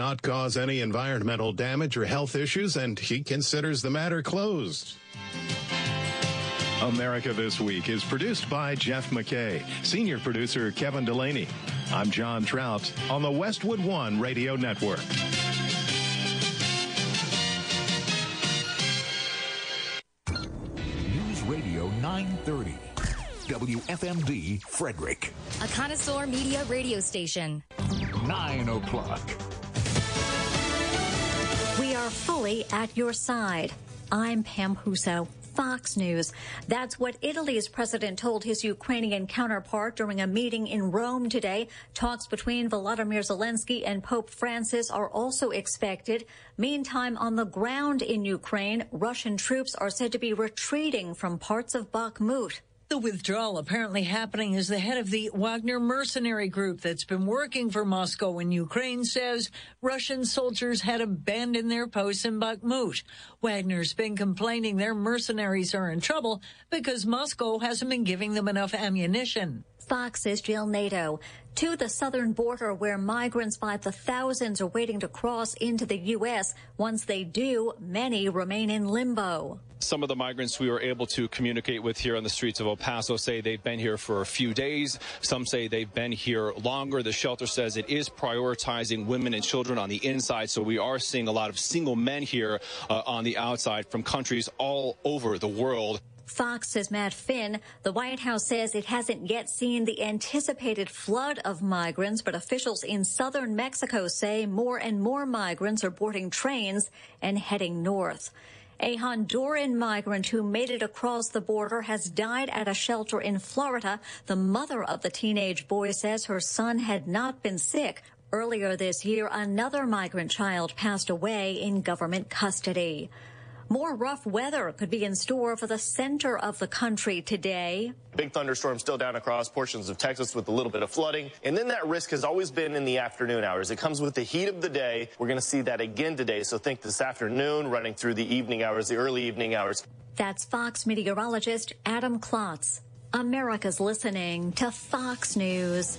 not cause any environmental damage or health issues, and he considers the matter closed. America This Week is produced by Jeff McKay, senior producer Kevin Delaney. I'm John Trout on the Westwood One Radio Network. News Radio 930. WFMD Frederick. A connoisseur media radio station. 9 o'clock. Are fully at your side. I'm Pam Huso. Fox News. That's what Italy's president told his Ukrainian counterpart during a meeting in Rome today. Talks between Volodymyr Zelensky and Pope Francis are also expected. Meantime, on the ground in Ukraine, Russian troops are said to be retreating from parts of Bakhmut. The withdrawal apparently happening as the head of the Wagner mercenary group that's been working for Moscow in Ukraine says Russian soldiers had abandoned their posts in Bakhmut. Wagner's been complaining their mercenaries are in trouble because Moscow hasn't been giving them enough ammunition. Fox's Jill Nato to the southern border where migrants by the thousands are waiting to cross into the U.S. Once they do, many remain in limbo. Some of the migrants we were able to communicate with here on the streets of El Paso say they've been here for a few days. Some say they've been here longer. The shelter says it is prioritizing women and children on the inside. So we are seeing a lot of single men here uh, on the outside from countries all over the world. Fox says Matt Finn. The White House says it hasn't yet seen the anticipated flood of migrants, but officials in southern Mexico say more and more migrants are boarding trains and heading north. A Honduran migrant who made it across the border has died at a shelter in Florida. The mother of the teenage boy says her son had not been sick. Earlier this year, another migrant child passed away in government custody. More rough weather could be in store for the center of the country today. Big thunderstorm still down across portions of Texas with a little bit of flooding. And then that risk has always been in the afternoon hours. It comes with the heat of the day. We're going to see that again today. So think this afternoon running through the evening hours, the early evening hours. That's Fox meteorologist Adam Klotz. America's listening to Fox News.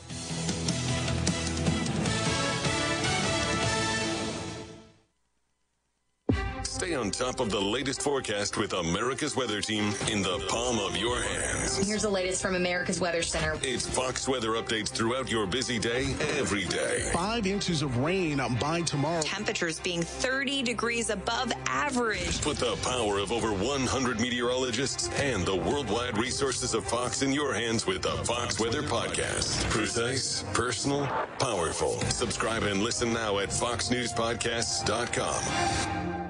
Stay on top of the latest forecast with America's Weather Team in the palm of your hands. Here's the latest from America's Weather Center. It's Fox weather updates throughout your busy day, every day. Five inches of rain by tomorrow. Temperatures being 30 degrees above average. Put the power of over 100 meteorologists and the worldwide resources of Fox in your hands with the Fox Weather Podcast. Precise, personal, powerful. Subscribe and listen now at foxnewspodcasts.com.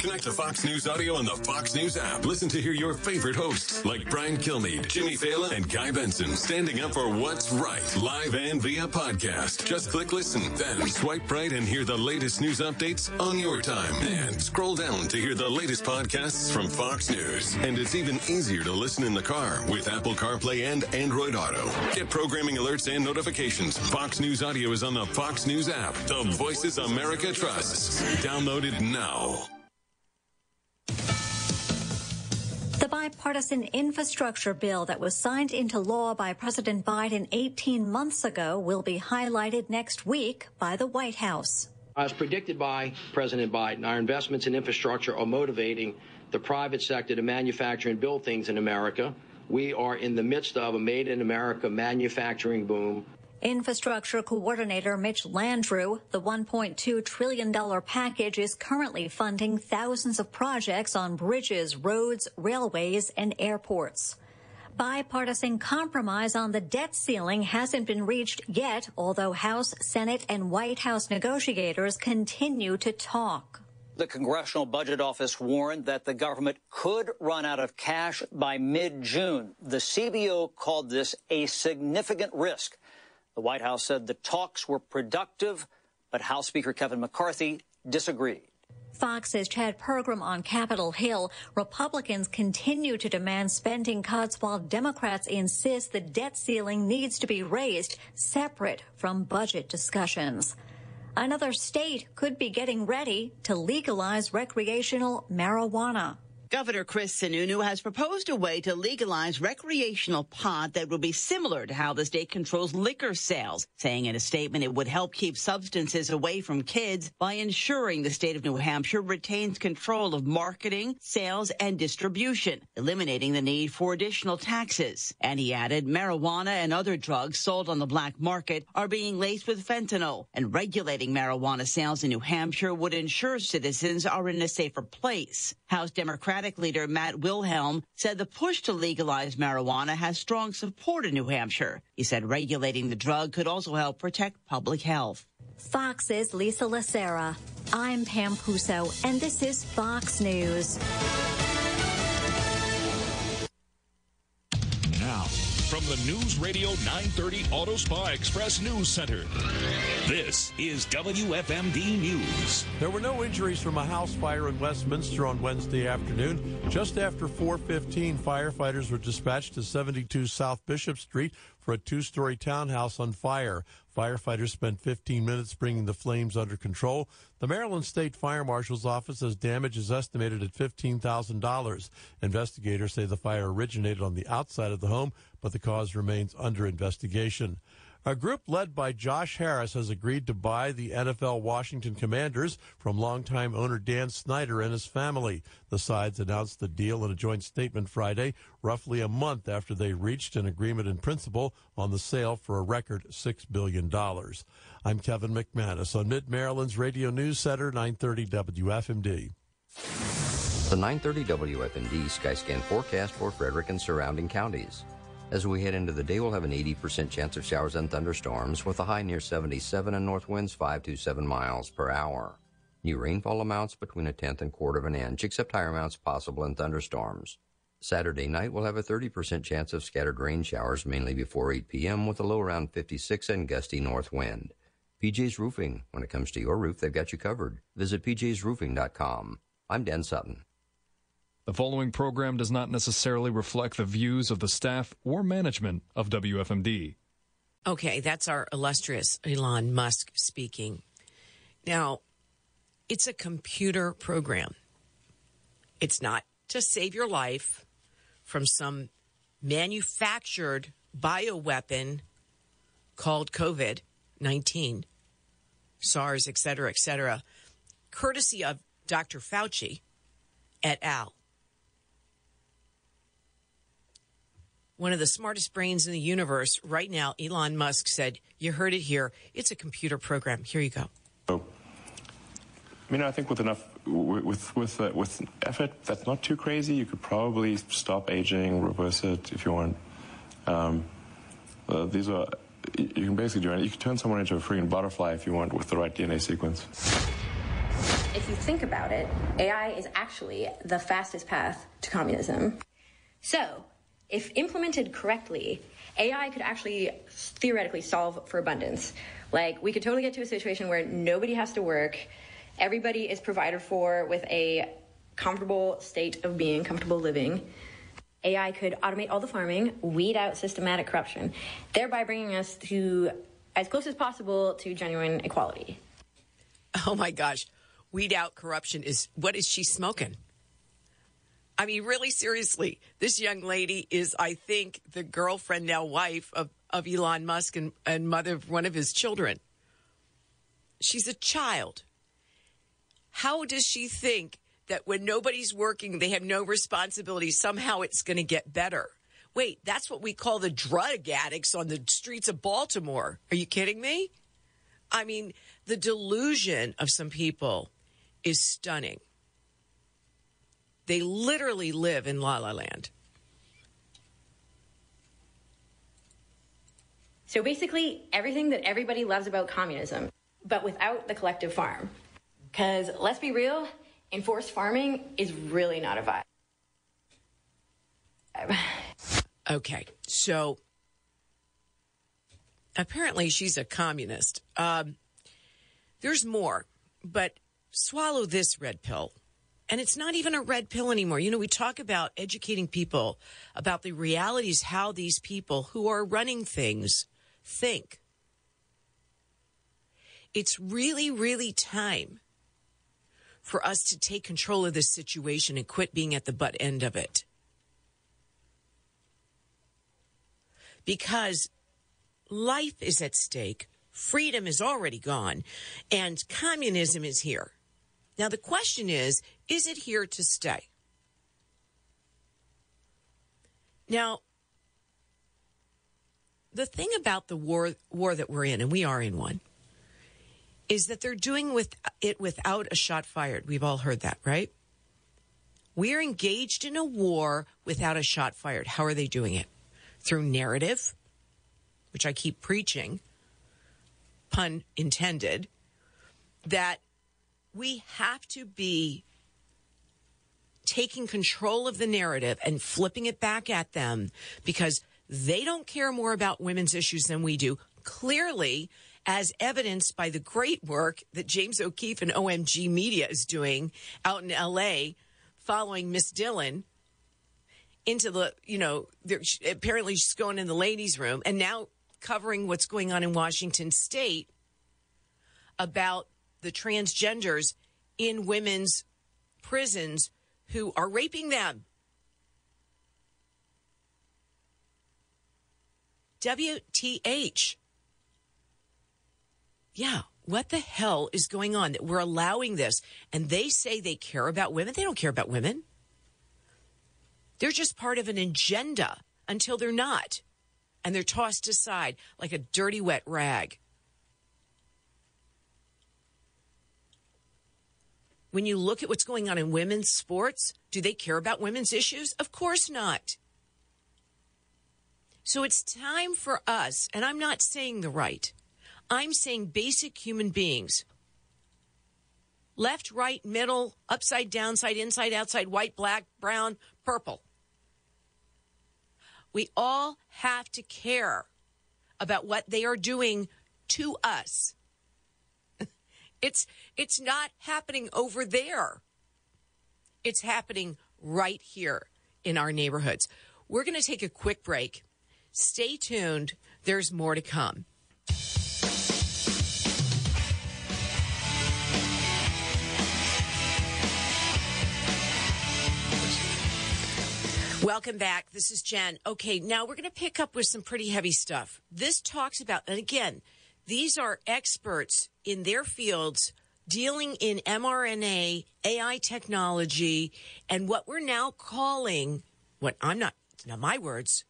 Connect to Fox News Audio on the Fox News app. Listen to hear your favorite hosts like Brian Kilmeade, Jimmy Failla, and Guy Benson standing up for what's right, live and via podcast. Just click listen, then swipe right and hear the latest news updates on your time. And scroll down to hear the latest podcasts from Fox News. And it's even easier to listen in the car with Apple CarPlay and Android Auto. Get programming alerts and notifications. Fox News Audio is on the Fox News app. The voices America trusts. Download it now. Bipartisan infrastructure bill that was signed into law by President Biden 18 months ago will be highlighted next week by the White House. As predicted by President Biden, our investments in infrastructure are motivating the private sector to manufacture and build things in America. We are in the midst of a made in America manufacturing boom. Infrastructure Coordinator Mitch Landrieu, the $1.2 trillion package is currently funding thousands of projects on bridges, roads, railways, and airports. Bipartisan compromise on the debt ceiling hasn't been reached yet, although House, Senate, and White House negotiators continue to talk. The Congressional Budget Office warned that the government could run out of cash by mid June. The CBO called this a significant risk. The White House said the talks were productive, but House Speaker Kevin McCarthy disagreed. Fox says Chad Pergram on Capitol Hill. Republicans continue to demand spending cuts while Democrats insist the debt ceiling needs to be raised separate from budget discussions. Another state could be getting ready to legalize recreational marijuana. Governor Chris Sununu has proposed a way to legalize recreational pot that would be similar to how the state controls liquor sales, saying in a statement it would help keep substances away from kids by ensuring the state of New Hampshire retains control of marketing, sales, and distribution, eliminating the need for additional taxes. And he added marijuana and other drugs sold on the black market are being laced with fentanyl, and regulating marijuana sales in New Hampshire would ensure citizens are in a safer place. House Democratic Democratic leader Matt Wilhelm said the push to legalize marijuana has strong support in New Hampshire. He said regulating the drug could also help protect public health. Fox's Lisa Lacera. I'm Pam Puso, and this is Fox News. From the News Radio 930 Auto Spa Express News Center. This is WFMD News. There were no injuries from a house fire in Westminster on Wednesday afternoon. Just after 4:15, firefighters were dispatched to 72 South Bishop Street for a two-story townhouse on fire. Firefighters spent 15 minutes bringing the flames under control. The Maryland State Fire Marshal's office says damage is estimated at $15,000. Investigators say the fire originated on the outside of the home, but the cause remains under investigation. A group led by Josh Harris has agreed to buy the NFL Washington Commanders from longtime owner Dan Snyder and his family. The sides announced the deal in a joint statement Friday, roughly a month after they reached an agreement in principle on the sale for a record $6 billion. I'm Kevin McManus on Mid Maryland's Radio News Center, 930 WFMD. The 930 WFMD Skyscan forecast for Frederick and surrounding counties. As we head into the day, we'll have an 80% chance of showers and thunderstorms with a high near 77 and north winds 5 to 7 miles per hour. New rainfall amounts between a tenth and quarter of an inch, except higher amounts possible in thunderstorms. Saturday night, we'll have a 30% chance of scattered rain showers, mainly before 8 p.m., with a low around 56 and gusty north wind. PJ's Roofing. When it comes to your roof, they've got you covered. Visit pjsroofing.com. I'm Dan Sutton. The following program does not necessarily reflect the views of the staff or management of WFMD. Okay, that's our illustrious Elon Musk speaking. Now, it's a computer program. It's not to save your life from some manufactured bioweapon called COVID 19, SARS, et cetera, et cetera, courtesy of Dr. Fauci et al. One of the smartest brains in the universe right now, Elon Musk said, You heard it here. It's a computer program. Here you go. So, I mean, I think with enough, with with uh, with effort, that's not too crazy. You could probably stop aging, reverse it if you want. Um, uh, these are you can basically do it. You can turn someone into a freaking butterfly if you want with the right DNA sequence. If you think about it, AI is actually the fastest path to communism. So, if implemented correctly, AI could actually theoretically solve for abundance. Like, we could totally get to a situation where nobody has to work, everybody is provided for with a comfortable state of being, comfortable living. AI could automate all the farming, weed out systematic corruption, thereby bringing us to as close as possible to genuine equality. Oh my gosh. Weed out corruption is what is she smoking? I mean, really seriously, this young lady is, I think, the girlfriend, now wife of, of Elon Musk and, and mother of one of his children. She's a child. How does she think that when nobody's working, they have no responsibility, somehow it's going to get better? Wait, that's what we call the drug addicts on the streets of Baltimore. Are you kidding me? I mean, the delusion of some people is stunning. They literally live in La La Land. So basically, everything that everybody loves about communism, but without the collective farm. Because let's be real, enforced farming is really not a vibe. Okay, so apparently she's a communist. Um, there's more, but swallow this red pill. And it's not even a red pill anymore. You know, we talk about educating people about the realities, how these people who are running things think. It's really, really time for us to take control of this situation and quit being at the butt end of it. Because life is at stake, freedom is already gone, and communism is here. Now, the question is is it here to stay? Now, the thing about the war war that we're in, and we are in one, is that they're doing with it without a shot fired. We've all heard that, right? We're engaged in a war without a shot fired. How are they doing it? Through narrative, which I keep preaching, pun intended, that we have to be taking control of the narrative and flipping it back at them because they don't care more about women's issues than we do. Clearly, as evidenced by the great work that James O'Keefe and OMG Media is doing out in LA following Miss Dillon into the, you know, apparently she's going in the ladies' room and now covering what's going on in Washington state about the transgenders in women's prisons who are raping them. WTH. Yeah, what the hell is going on that we're allowing this? And they say they care about women. They don't care about women. They're just part of an agenda until they're not. And they're tossed aside like a dirty, wet rag. When you look at what's going on in women's sports, do they care about women's issues? Of course not. So it's time for us, and I'm not saying the right, I'm saying basic human beings left, right, middle, upside, downside, inside, outside, white, black, brown, purple. We all have to care about what they are doing to us. It's it's not happening over there. It's happening right here in our neighborhoods. We're going to take a quick break. Stay tuned. There's more to come. Welcome back. This is Jen. Okay, now we're going to pick up with some pretty heavy stuff. This talks about, and again, these are experts in their fields dealing in mRNA, AI technology, and what we're now calling, what I'm not, not my words,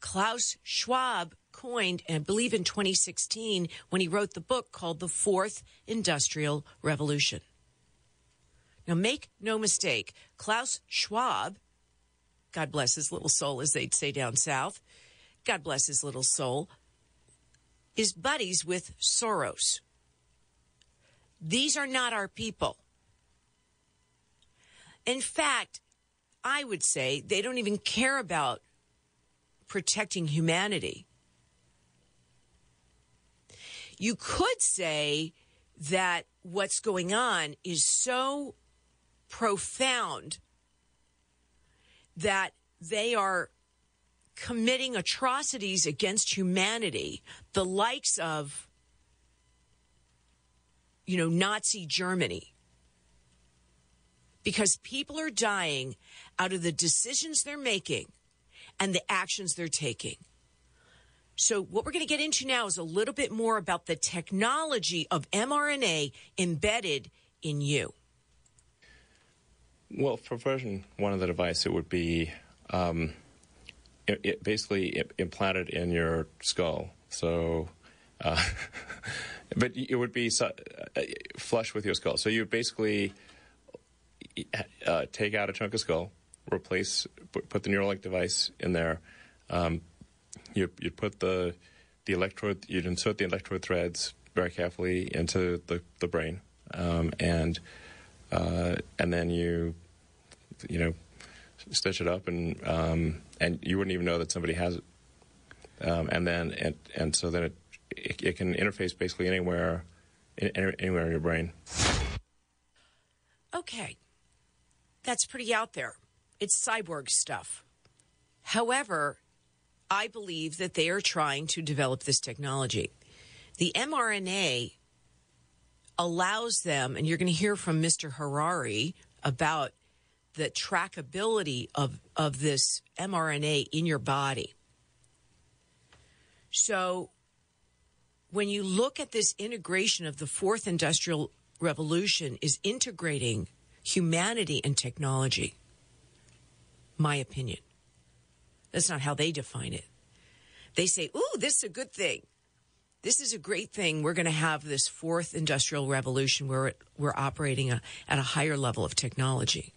Klaus Schwab coined, and I believe in 2016 when he wrote the book called The Fourth Industrial Revolution. Now, make no mistake, Klaus Schwab God bless his little soul, as they'd say down south. God bless his little soul, is buddies with Soros. These are not our people. In fact, I would say they don't even care about protecting humanity. You could say that what's going on is so profound that they are committing atrocities against humanity, the likes of, you know, Nazi Germany. Because people are dying out of the decisions they're making and the actions they're taking. So, what we're going to get into now is a little bit more about the technology of mRNA embedded in you. Well, for version one of the device, it would be um, it, it basically implanted in your skull. So, uh, but it would be uh, flush with your skull. So you basically uh, take out a chunk of skull, replace, put the Neuralink device in there. Um, you you put the the electrode, you'd insert the electrode threads very carefully into the the brain, um, and uh, and then you, you know, stitch it up, and um, and you wouldn't even know that somebody has it. Um, and then and and so then it, it, it can interface basically anywhere anywhere in your brain. Okay, that's pretty out there. It's cyborg stuff. However, I believe that they are trying to develop this technology. The mRNA allows them, and you're going to hear from Mr. Harari about the trackability of, of this mRNA in your body. So, when you look at this integration of the fourth industrial revolution is integrating humanity and technology my opinion. That's not how they define it. They say ooh this is a good thing. This is a great thing. We're going to have this fourth industrial revolution where we're operating at a higher level of technology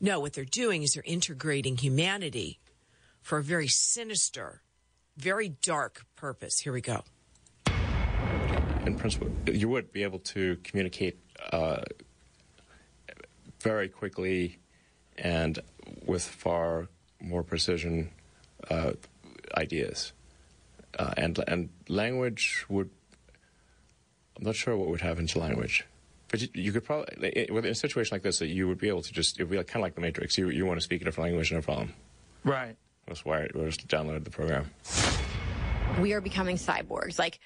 no what they're doing is they're integrating humanity for a very sinister very dark purpose here we go in principle, you would be able to communicate uh, very quickly and with far more precision uh, ideas. Uh, and and language would. I'm not sure what would happen to language, but you, you could probably in a situation like this, that you would be able to just it would be like, kind of like the Matrix. You you want to speak a different language, no problem. Right. That's why we just download the program we are becoming cyborgs. Like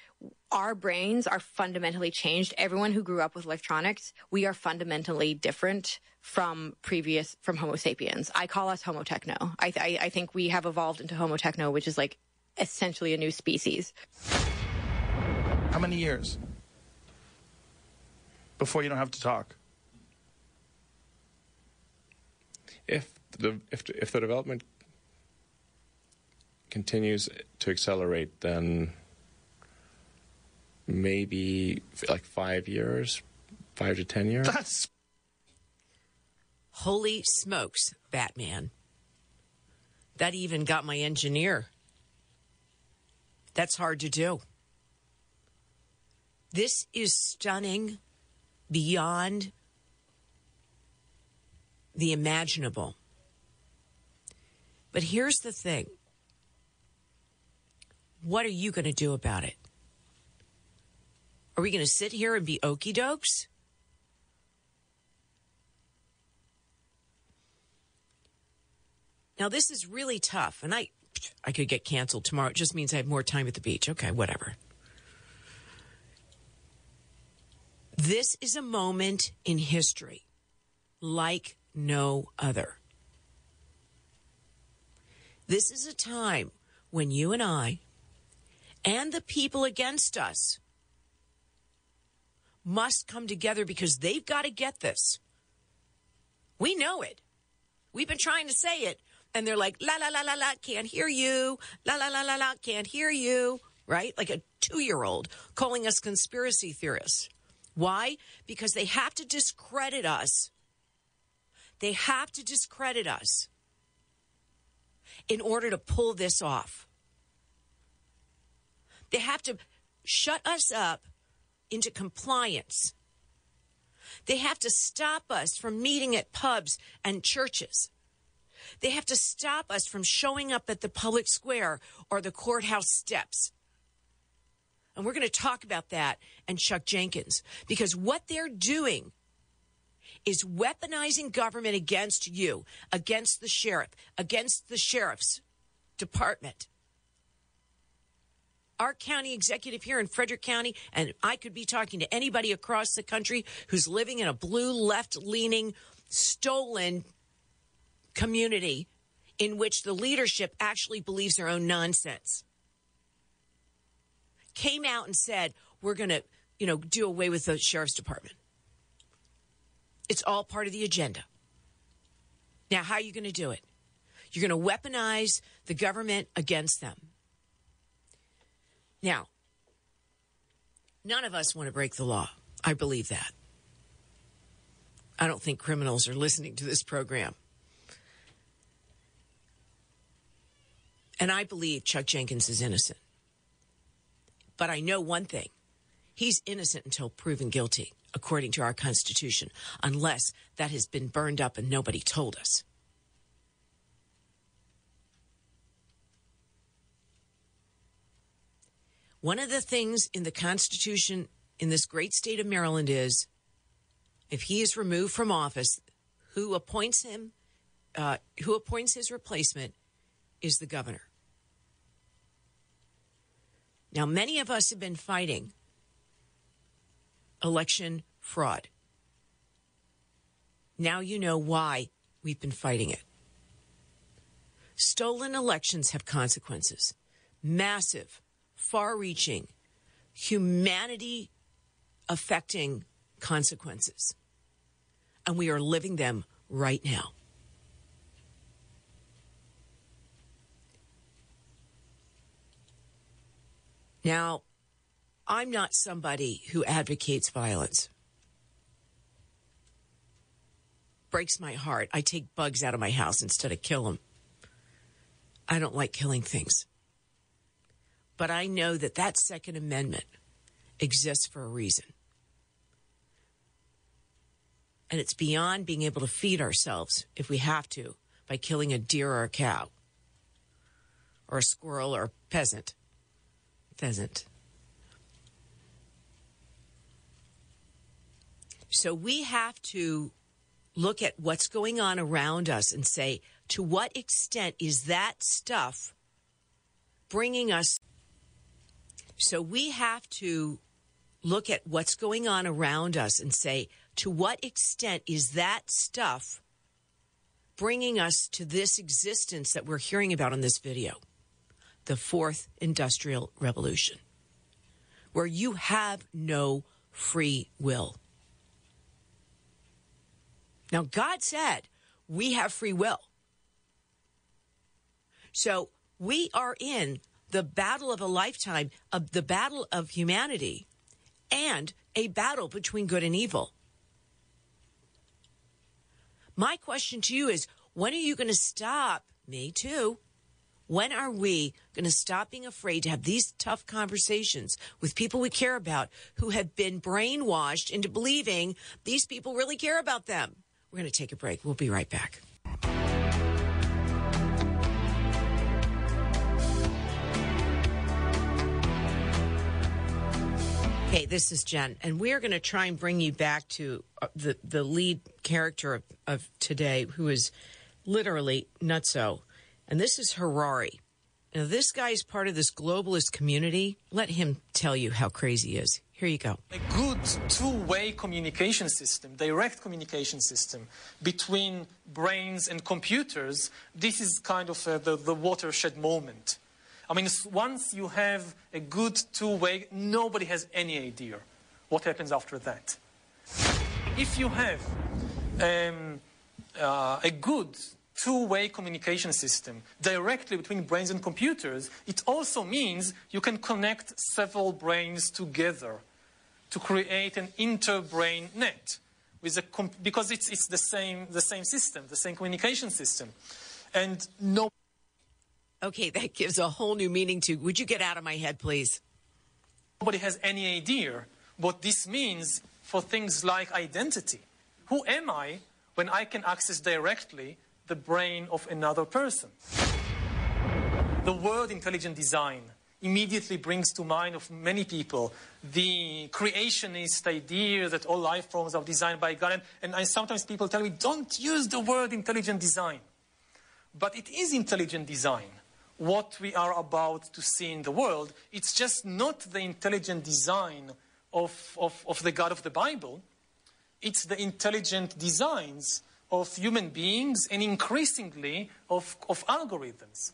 our brains are fundamentally changed. Everyone who grew up with electronics, we are fundamentally different from previous from Homo sapiens. I call us Homo techno. I, I, I think we have evolved into Homo techno, which is like essentially a new species. How many years before you don't have to talk? If the if if the development continues to accelerate, then maybe like five years, five to ten years. That's holy smokes, Batman. That even got my engineer. That's hard to do. This is stunning beyond the imaginable. But here's the thing what are you going to do about it? Are we going to sit here and be okey dokes? Now, this is really tough, and I, I could get canceled tomorrow. It just means I have more time at the beach. Okay, whatever. This is a moment in history like no other. This is a time when you and I and the people against us must come together because they've got to get this. We know it. We've been trying to say it, and they're like, la, la, la, la, la, can't hear you. La, la, la, la, la, can't hear you. Right? Like a two year old calling us conspiracy theorists. Why? Because they have to discredit us. They have to discredit us in order to pull this off. They have to shut us up into compliance. They have to stop us from meeting at pubs and churches. They have to stop us from showing up at the public square or the courthouse steps. And we're going to talk about that and Chuck Jenkins because what they're doing is weaponizing government against you, against the sheriff, against the sheriff's department our county executive here in Frederick County, and I could be talking to anybody across the country who's living in a blue left leaning, stolen community in which the leadership actually believes their own nonsense. Came out and said, we're going to, you know, do away with the sheriff's department. It's all part of the agenda. Now, how are you going to do it? You're going to weaponize the government against them. Now, none of us want to break the law. I believe that. I don't think criminals are listening to this program. And I believe Chuck Jenkins is innocent. But I know one thing he's innocent until proven guilty, according to our Constitution, unless that has been burned up and nobody told us. One of the things in the Constitution in this great state of Maryland is if he is removed from office, who appoints him, uh, who appoints his replacement is the governor. Now, many of us have been fighting election fraud. Now you know why we've been fighting it. Stolen elections have consequences, massive, far reaching, humanity affecting consequences. And we are living them right now. Now, I'm not somebody who advocates violence. Breaks my heart. I take bugs out of my house instead of kill them. I don't like killing things. But I know that that Second Amendment exists for a reason. And it's beyond being able to feed ourselves if we have to by killing a deer or a cow or a squirrel or a peasant. Pheasant. So we have to look at what's going on around us and say, to what extent is that stuff bringing us? So we have to look at what's going on around us and say, to what extent is that stuff bringing us to this existence that we're hearing about in this video? The fourth industrial revolution, where you have no free will. Now, God said we have free will. So we are in the battle of a lifetime, of the battle of humanity, and a battle between good and evil. My question to you is when are you going to stop? Me too. When are we going to stop being afraid to have these tough conversations with people we care about who have been brainwashed into believing these people really care about them? We're going to take a break. We'll be right back. Hey, this is Jen, and we are going to try and bring you back to uh, the the lead character of, of today, who is literally nutso, and this is Harari. Now, this guy is part of this globalist community. Let him tell you how crazy he is. Here you go. A good two-way communication system, direct communication system between brains and computers. This is kind of uh, the, the watershed moment. I mean, once you have a good two-way, nobody has any idea what happens after that. If you have um, uh, a good two-way communication system directly between brains and computers, it also means you can connect several brains together to create an inter-brain net with a because it's, it's the same the same system, the same communication system, and no. Okay, that gives a whole new meaning to. Would you get out of my head, please? Nobody has any idea what this means for things like identity. Who am I when I can access directly the brain of another person? The word intelligent design immediately brings to mind of many people the creationist idea that all life forms are designed by God. And, and I, sometimes people tell me, don't use the word intelligent design. But it is intelligent design what we are about to see in the world. It's just not the intelligent design of, of, of the God of the Bible. It's the intelligent designs of human beings and increasingly of, of algorithms.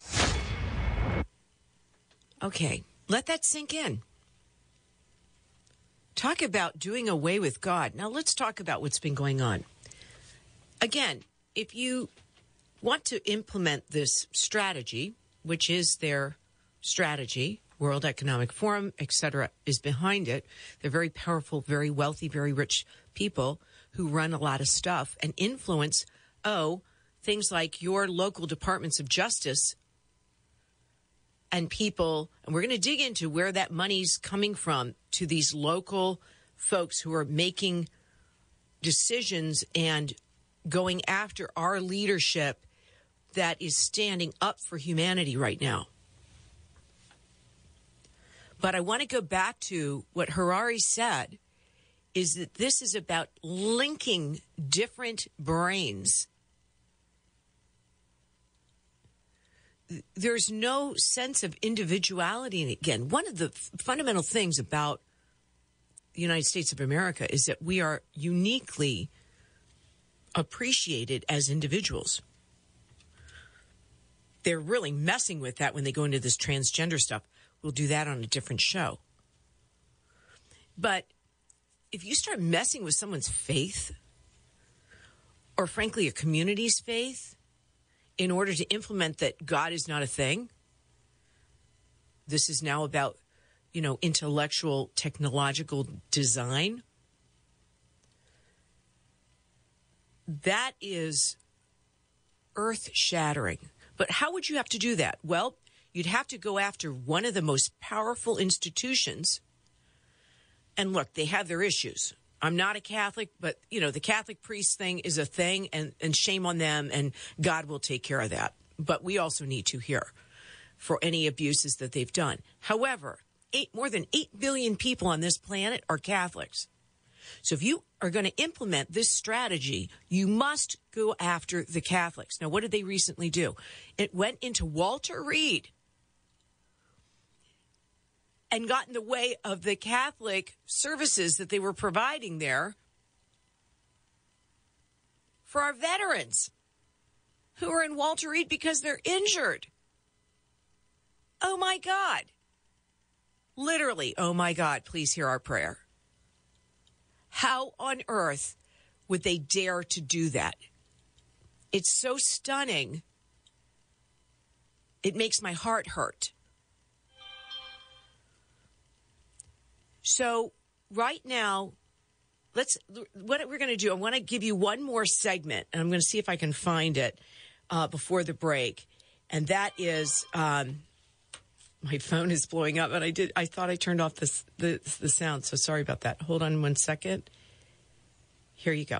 Okay, let that sink in. Talk about doing away with God. Now let's talk about what's been going on. Again, if you want to implement this strategy, which is their strategy, World Economic Forum, etc., is behind it. They're very powerful, very wealthy, very rich people who run a lot of stuff and influence, oh, things like your local departments of justice and people. And we're going to dig into where that money's coming from to these local folks who are making decisions and going after our leadership that is standing up for humanity right now. But I want to go back to what Harari said is that this is about linking different brains. There's no sense of individuality. And again, one of the fundamental things about the United States of America is that we are uniquely appreciated as individuals. They're really messing with that when they go into this transgender stuff. We'll do that on a different show. But if you start messing with someone's faith, or frankly, a community's faith, in order to implement that God is not a thing, this is now about, you know, intellectual, technological design. That is earth shattering. But how would you have to do that? Well, you'd have to go after one of the most powerful institutions. And look, they have their issues. I'm not a Catholic, but you know, the Catholic priest thing is a thing and, and shame on them and God will take care of that. But we also need to hear for any abuses that they've done. However, eight, more than 8 billion people on this planet are Catholics. So if you are going to implement this strategy, you must go after the Catholics. Now, what did they recently do? It went into Walter Reed and got in the way of the Catholic services that they were providing there for our veterans who are in Walter Reed because they're injured. Oh my God. Literally, oh my God, please hear our prayer. How on earth would they dare to do that? It's so stunning. It makes my heart hurt. So, right now, let's what we're going to do. I want to give you one more segment, and I'm going to see if I can find it uh, before the break. And that is, um, my phone is blowing up, and I did. I thought I turned off this the the sound. So sorry about that. Hold on one second. Here you go.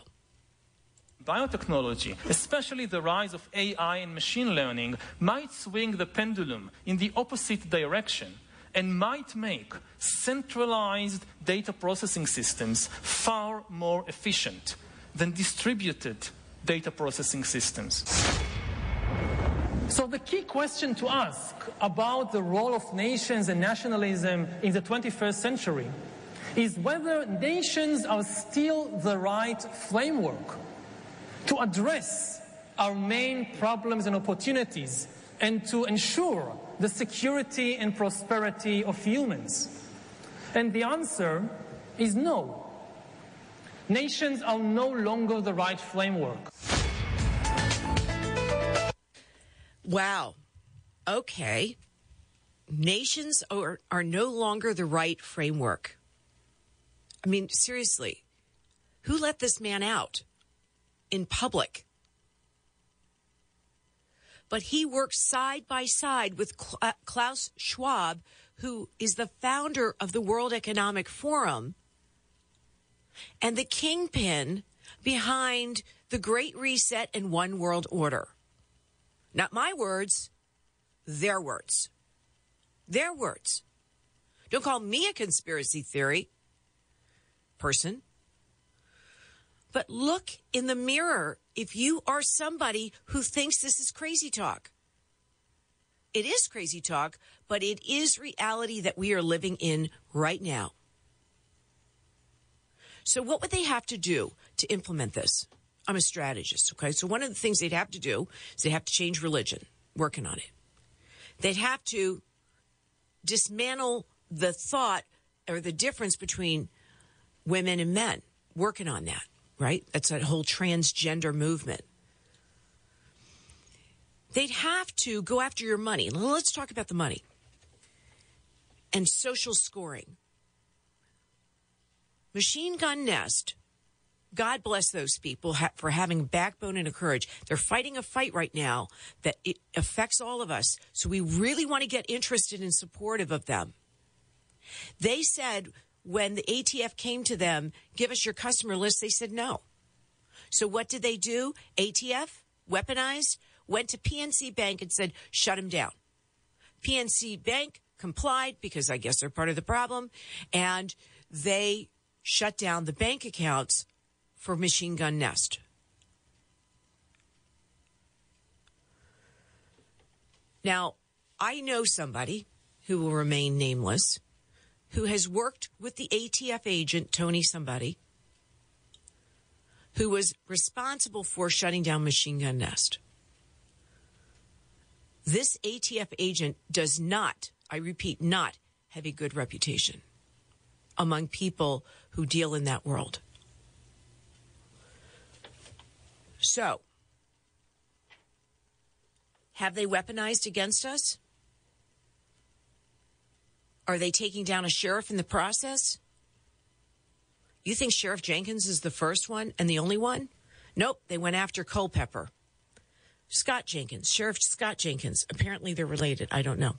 Biotechnology, especially the rise of AI and machine learning, might swing the pendulum in the opposite direction and might make centralized data processing systems far more efficient than distributed data processing systems. So, the key question to ask about the role of nations and nationalism in the 21st century is whether nations are still the right framework to address our main problems and opportunities and to ensure the security and prosperity of humans? And the answer is no. Nations are no longer the right framework. Wow. Okay. Nations are, are no longer the right framework. I mean, seriously, who let this man out in public? But he works side by side with uh, Klaus Schwab, who is the founder of the World Economic Forum and the kingpin behind the Great Reset and One World Order. Not my words, their words. Their words. Don't call me a conspiracy theory person. But look in the mirror if you are somebody who thinks this is crazy talk. It is crazy talk, but it is reality that we are living in right now. So, what would they have to do to implement this? I'm a strategist, okay? So, one of the things they'd have to do is they have to change religion, working on it. They'd have to dismantle the thought or the difference between women and men, working on that, right? That's that whole transgender movement. They'd have to go after your money. Let's talk about the money and social scoring. Machine Gun Nest, God bless those people for having backbone and a courage. They're fighting a fight right now that it affects all of us. So we really want to get interested and supportive of them. They said when the ATF came to them, give us your customer list, they said no. So what did they do? ATF, weaponized, went to PNC Bank and said, shut them down. PNC Bank complied because I guess they're part of the problem. And they shut down the bank accounts for Machine Gun Nest. Now, I know somebody who will remain nameless who has worked with the ATF agent, Tony somebody, who was responsible for shutting down Machine Gun Nest. This ATF agent does not, I repeat, not have a good reputation among people who deal in that world. So, have they weaponized against us? Are they taking down a sheriff in the process? You think Sheriff Jenkins is the first one and the only one? Nope, they went after Culpeper. Scott Jenkins, Sheriff Scott Jenkins. Apparently they're related. I don't know.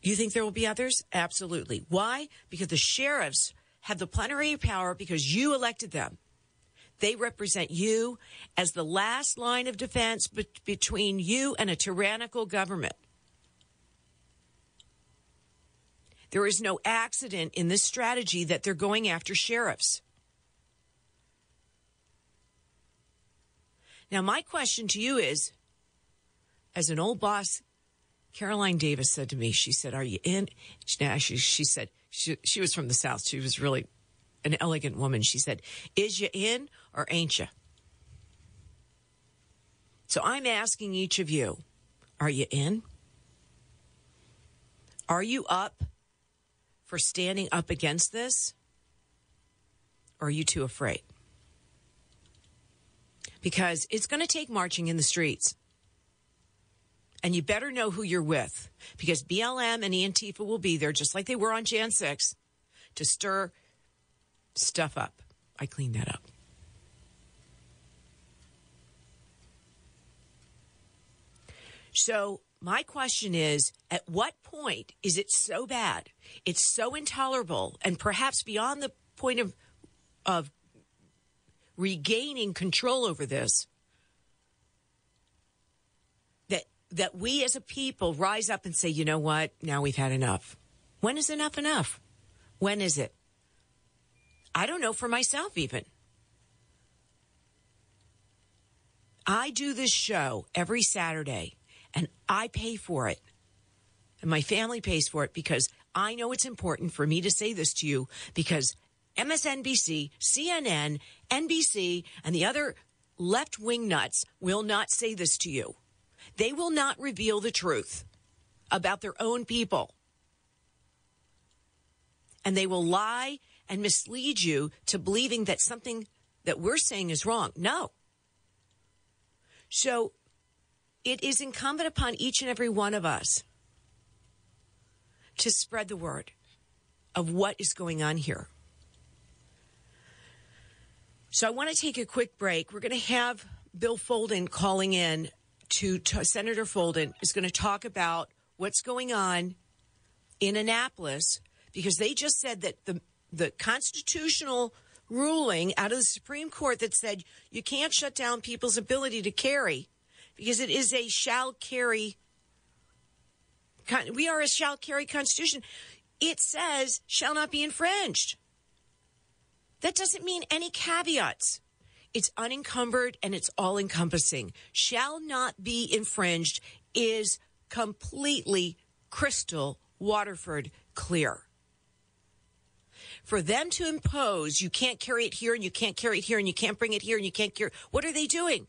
You think there will be others? Absolutely. Why? Because the sheriffs have the plenary power because you elected them. They represent you as the last line of defense be- between you and a tyrannical government. There is no accident in this strategy that they're going after sheriffs. Now, my question to you is as an old boss, Caroline Davis said to me, she said, Are you in? Actually, she said, she, she was from the South. She was really an elegant woman. She said, Is you in or ain't you? So I'm asking each of you, are you in? Are you up for standing up against this? Or are you too afraid? Because it's going to take marching in the streets. And you better know who you're with because BLM and Antifa will be there just like they were on Jan 6 to stir stuff up. I cleaned that up. So, my question is at what point is it so bad? It's so intolerable and perhaps beyond the point of, of regaining control over this that that we as a people rise up and say, you know what, now we've had enough. When is enough enough? When is it? I don't know for myself even. I do this show every Saturday and I pay for it. And my family pays for it because I know it's important for me to say this to you because MSNBC, CNN, NBC, and the other left wing nuts will not say this to you. They will not reveal the truth about their own people. And they will lie and mislead you to believing that something that we're saying is wrong. No. So it is incumbent upon each and every one of us to spread the word of what is going on here. So I want to take a quick break. We're going to have Bill Folden calling in to, to Senator Folden is going to talk about what's going on in Annapolis because they just said that the the constitutional ruling out of the Supreme Court that said you can't shut down people's ability to carry because it is a shall carry we are a shall carry constitution it says shall not be infringed that doesn't mean any caveats. It's unencumbered and it's all encompassing. Shall not be infringed is completely crystal Waterford clear. For them to impose, you can't carry it here and you can't carry it here and you can't bring it here and you can't carry. What are they doing?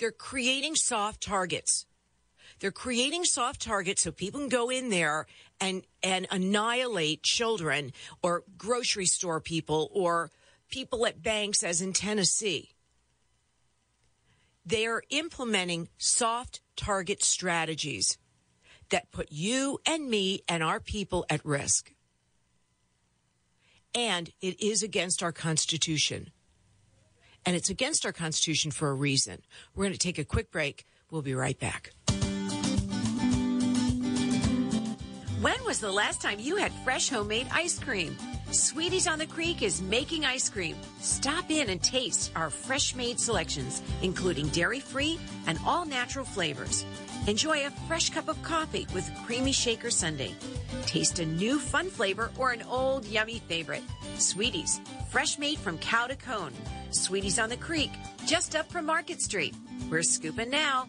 They're creating soft targets. They're creating soft targets so people can go in there and and annihilate children or grocery store people or people at banks, as in Tennessee. They are implementing soft target strategies that put you and me and our people at risk. And it is against our Constitution. And it's against our Constitution for a reason. We're going to take a quick break. We'll be right back. When was the last time you had fresh homemade ice cream? Sweeties on the Creek is making ice cream. Stop in and taste our fresh made selections, including dairy free and all natural flavors. Enjoy a fresh cup of coffee with creamy shaker sundae. Taste a new fun flavor or an old yummy favorite. Sweeties, fresh made from cow to cone. Sweeties on the Creek, just up from Market Street. We're scooping now.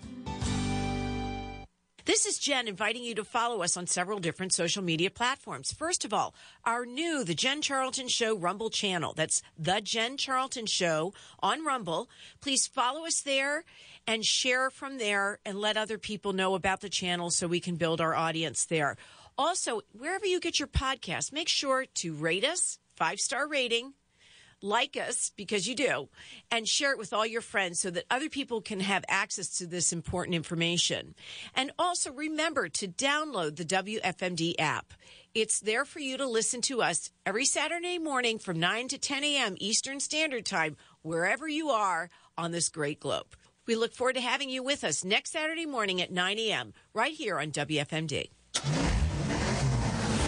This is Jen inviting you to follow us on several different social media platforms. First of all, our new The Jen Charlton Show Rumble channel. That's The Jen Charlton Show on Rumble. Please follow us there and share from there and let other people know about the channel so we can build our audience there. Also, wherever you get your podcast, make sure to rate us, five star rating, like us because you do, and share it with all your friends so that other people can have access to this important information. And also remember to download the WFMD app. It's there for you to listen to us every Saturday morning from 9 to 10 a.m. Eastern Standard Time, wherever you are on this great globe. We look forward to having you with us next Saturday morning at 9 a.m. right here on WFMD.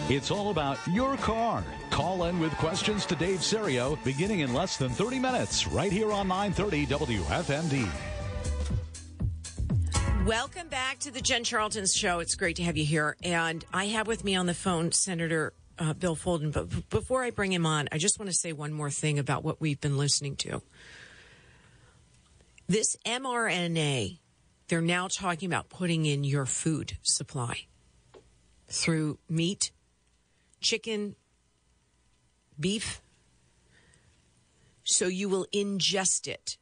It's all about your car. Call in with questions to Dave Serio beginning in less than 30 minutes right here on 930 WFMD. Welcome back to the Jen Charlton's show. It's great to have you here. And I have with me on the phone Senator uh, Bill Folden. But before I bring him on, I just want to say one more thing about what we've been listening to. This mRNA, they're now talking about putting in your food supply through meat, chicken, beef. So you will ingest it,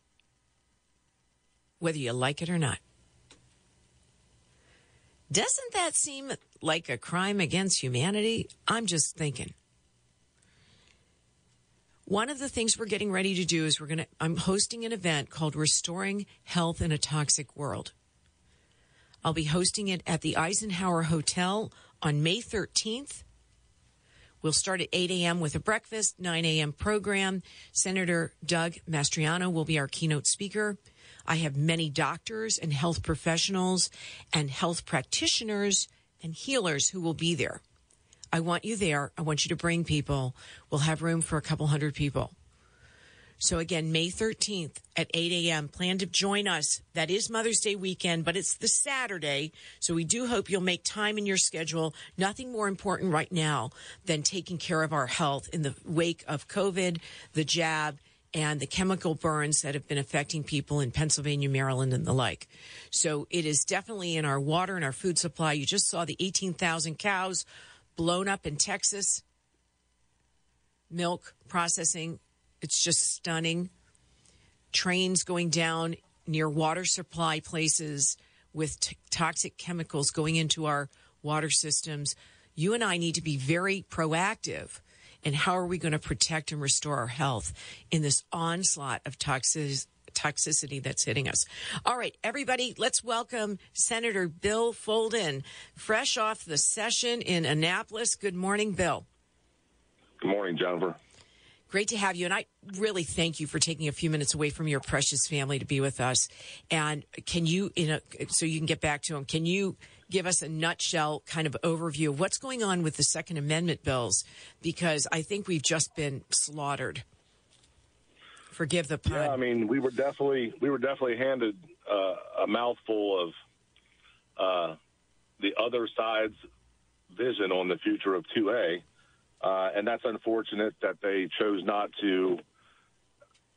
whether you like it or not. Doesn't that seem like a crime against humanity? I'm just thinking. One of the things we're getting ready to do is we're going to, I'm hosting an event called Restoring Health in a Toxic World. I'll be hosting it at the Eisenhower Hotel on May 13th. We'll start at 8 a.m. with a breakfast, 9 a.m. program. Senator Doug Mastriano will be our keynote speaker. I have many doctors and health professionals and health practitioners and healers who will be there. I want you there. I want you to bring people. We'll have room for a couple hundred people. So again, May 13th at 8 a.m. Plan to join us. That is Mother's Day weekend, but it's the Saturday. So we do hope you'll make time in your schedule. Nothing more important right now than taking care of our health in the wake of COVID, the jab, and the chemical burns that have been affecting people in Pennsylvania, Maryland, and the like. So it is definitely in our water and our food supply. You just saw the 18,000 cows blown up in Texas. Milk processing it's just stunning. Trains going down near water supply places with t- toxic chemicals going into our water systems. You and I need to be very proactive. And how are we going to protect and restore our health in this onslaught of toxic, toxicity that's hitting us. All right, everybody, let's welcome Senator Bill Folden, fresh off the session in Annapolis. Good morning, Bill. Good morning, Jennifer. Great to have you. And I really thank you for taking a few minutes away from your precious family to be with us. And can you, in a, so you can get back to them, can you give us a nutshell kind of overview of what's going on with the Second Amendment bills? Because I think we've just been slaughtered. Forgive the pun. Yeah, I mean, we were definitely we were definitely handed uh, a mouthful of uh, the other side's vision on the future of 2A uh, and that's unfortunate that they chose not to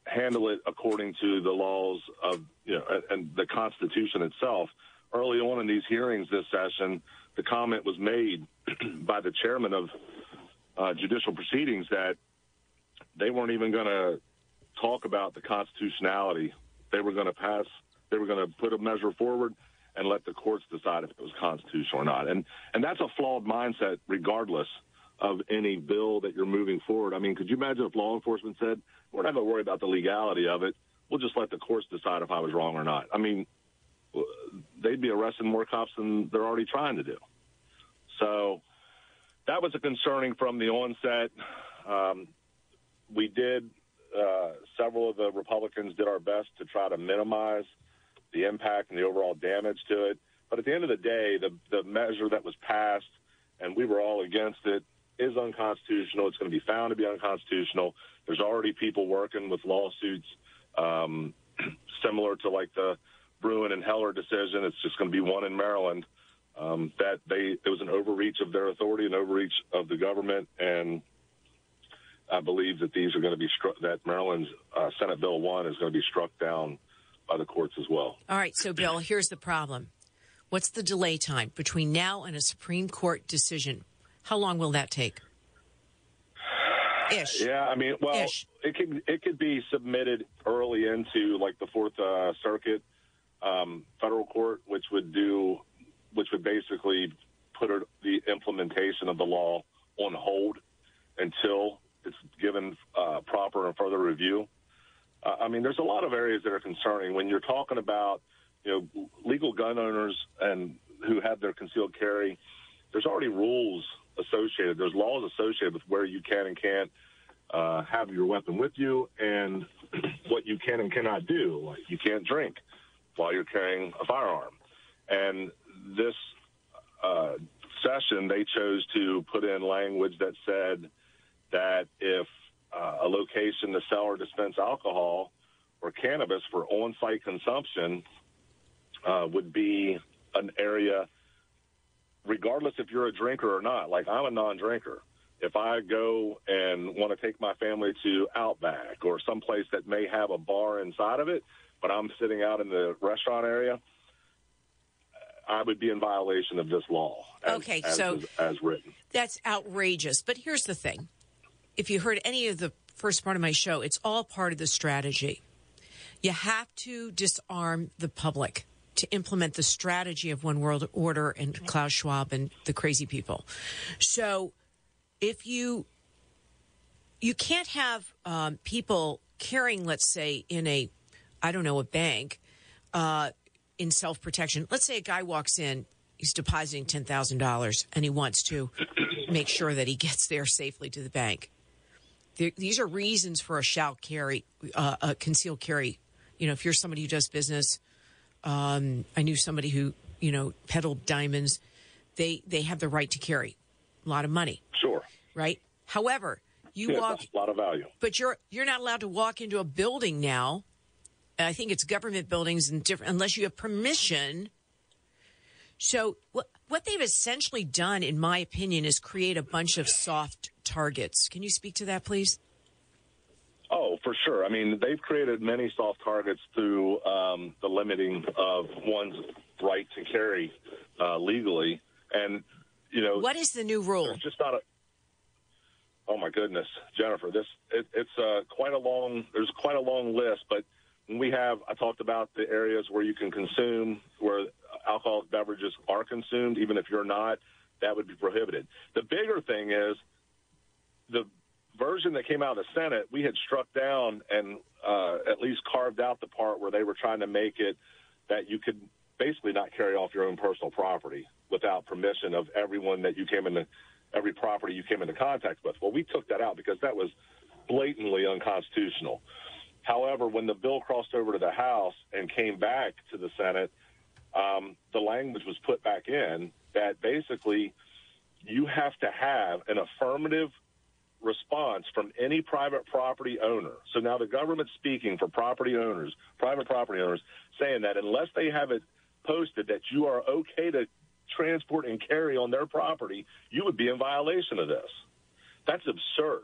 handle it according to the laws of, you know, and the Constitution itself. Early on in these hearings this session, the comment was made by the chairman of uh, judicial proceedings that they weren't even going to talk about the constitutionality. They were going to pass, they were going to put a measure forward and let the courts decide if it was constitutional or not. And, and that's a flawed mindset regardless of any bill that you're moving forward. I mean, could you imagine if law enforcement said, we're not going to worry about the legality of it. We'll just let the courts decide if I was wrong or not. I mean, they'd be arresting more cops than they're already trying to do. So that was a concerning from the onset. Um, we did, uh, several of the Republicans did our best to try to minimize the impact and the overall damage to it. But at the end of the day, the, the measure that was passed, and we were all against it, is unconstitutional. It's going to be found to be unconstitutional. There's already people working with lawsuits um, similar to like the Bruen and Heller decision. It's just going to be one in Maryland. Um, that they it was an overreach of their authority, an overreach of the government, and I believe that these are going to be struck. That Maryland's uh, Senate Bill One is going to be struck down by the courts as well. All right, so Bill, here's the problem What's the delay time between now and a Supreme Court decision? How long will that take? Ish. Yeah, I mean, well, Ish. it could it could be submitted early into like the Fourth uh, Circuit um, federal court, which would do, which would basically put the implementation of the law on hold until it's given uh, proper and further review. Uh, I mean, there's a lot of areas that are concerning when you're talking about, you know, legal gun owners and who have their concealed carry. There's already rules associated. There's laws associated with where you can and can't uh, have your weapon with you and what you can and cannot do. Like you can't drink while you're carrying a firearm. And this uh, session, they chose to put in language that said that if uh, a location to sell or dispense alcohol or cannabis for on-site consumption uh, would be an area, regardless if you're a drinker or not. Like I'm a non-drinker. If I go and want to take my family to Outback or someplace that may have a bar inside of it, but I'm sitting out in the restaurant area, I would be in violation of this law. As, Okay, as, so- as written. That's outrageous. But here's the thing if you heard any of the first part of my show, it's all part of the strategy. You have to disarm the public to implement the strategy of One World Order and Klaus Schwab and the crazy people. So if you you can't have um, people carrying, let's say, in a I don't know a bank uh, in self protection. Let's say a guy walks in, he's depositing ten thousand dollars, and he wants to make sure that he gets there safely to the bank. There, these are reasons for a shall carry, uh, a concealed carry. You know, if you're somebody who does business, um, I knew somebody who you know peddled diamonds. They they have the right to carry a lot of money. Sure. Right. However, you Yeah, walk a lot of value. but you're you're not allowed to walk into a building now. I think it's government buildings and different unless you have permission. So what what they've essentially done, in my opinion, is create a bunch of soft targets. Can you speak to that, please? Oh, for sure. I mean, they've created many soft targets through um, the limiting of one's right to carry uh, legally, and you know, What is the new rule? There's just not a. Oh my goodness, Jennifer, this it, it's uh, quite a long. There's quite a long list, but we have, I talked about the areas where you can consume, where alcoholic beverages are consumed, even if you're not, that would be prohibited. The bigger thing is the version that came out of the Senate. We had struck down and uh, at least carved out the part where they were trying to make it that you could basically not carry off your own personal property without permission of everyone that you came into every property you came into contact with. Well, we took that out because that was blatantly unconstitutional. However, when the bill crossed over to the House and came back to the Senate, um, the language was put back in that basically you have to have an affirmative response from any private property owner. So now the government's speaking for property owners, private property owners, saying that unless they have it posted that you are okay to transport and carry on their property, you would be in violation of this. That's absurd.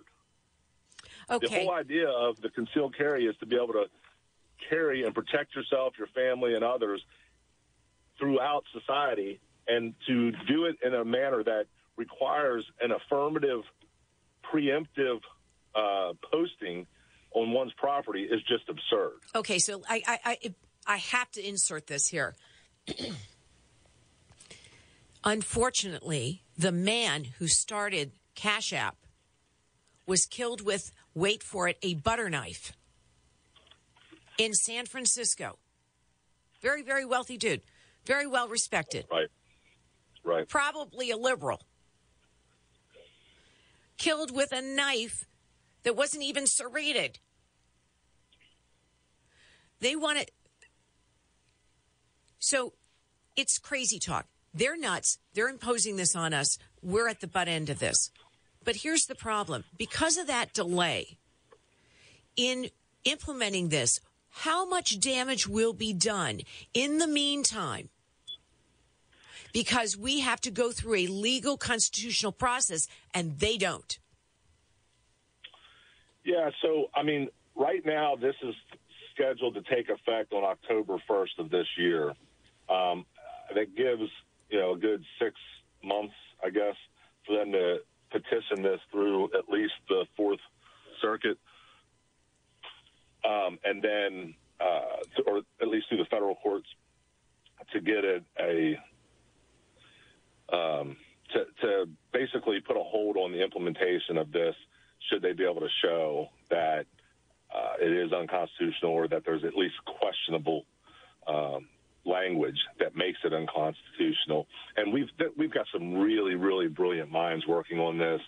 The whole idea of the concealed carry is to be able to carry and protect yourself, your family, and others throughout society, and to do it in a manner that requires an affirmative, preemptive uh, posting on one's property is just absurd. Okay, so I I I, I have to insert this here. Unfortunately, the man who started Cash App was killed with wait for it a butter knife in San Francisco. Very very wealthy dude, very well respected. Right. Right. Probably a liberal. Killed with a knife that wasn't even serrated. They want it. So it's crazy talk. They're nuts. They're imposing this on us. We're at the butt end of this. But here's the problem because of that delay in implementing this, how much damage will be done in the meantime? Because we have to go through a legal constitutional process and they don't. Yeah, so I mean, right now this is scheduled to take effect on October 1st of this year. Um, that gives you know a good six months, I guess, for them to petition this through at least the Fourth Circuit, um, and then uh, or at least through the federal courts to get it a um, to, to basically put a hold on the implementation of this should they be able to show that uh, it is unconstitutional or that there's at least questionable um, language that makes it unconstitutional. And we've we've got some really really brilliant minds working on this,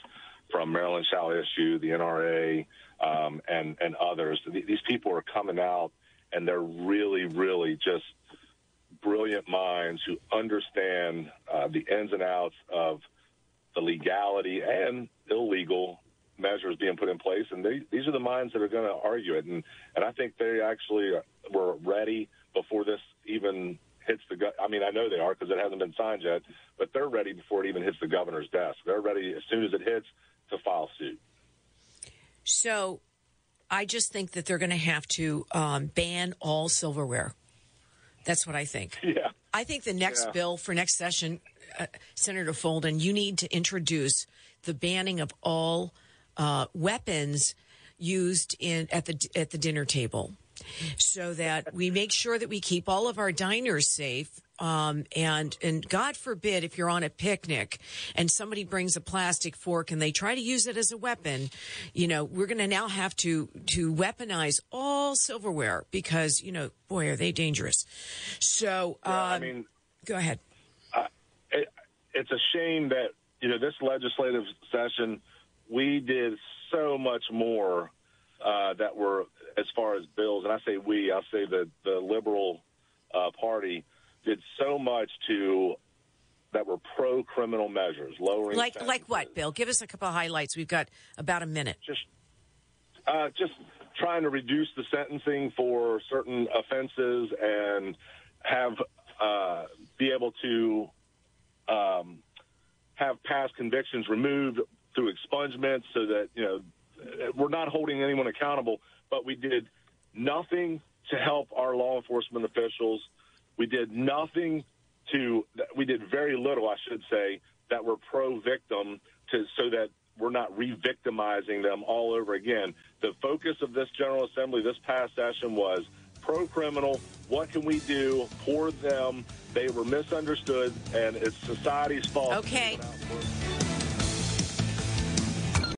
from Maryland Shall Issue, the NRA, um, and and others. These people are coming out, and they're really really just brilliant minds who understand uh, the ins and outs of the legality and illegal measures being put in place. And they, these are the minds that are going to argue it. And, and I think they actually were ready before this even hits the gut. I mean, I know they are because it hasn't been signed yet, but they're ready before it even hits the governor's desk. They're ready as soon as it hits to file suit. So I just think that they're going to have to um, ban all silverware. That's what I think. Yeah. I think the next Yeah. bill for next session, uh, Senator Folden, you need to introduce the banning of all uh, weapons used in at the at the dinner table, so that we make sure that we keep all of our diners safe. Um, and and God forbid if you're on a picnic and somebody brings a plastic fork and they try to use it as a weapon, you know we're going to now have to to weaponize all silverware because you know boy are they dangerous. So um, I mean, go ahead. uh, it, it's a shame that you know this legislative session we did so much more uh, that were as far as bills, and I say we, I say the the liberal uh, party did so much to that were pro criminal measures, lowering Like sentences. like what, Bill? Give us a couple of highlights. We've got about a minute. Just uh, just trying to reduce the sentencing for certain offenses and have uh, be able to um, have past convictions removed through expungement, so that you know we're not holding anyone accountable. But we did nothing to help our law enforcement officials. We did nothing to. We did very little, I should say, that were pro victim to so that we're not re-victimizing them all over again. The focus of this General Assembly this past session was pro criminal. What can we do for them? They were misunderstood, and it's society's fault. Okay.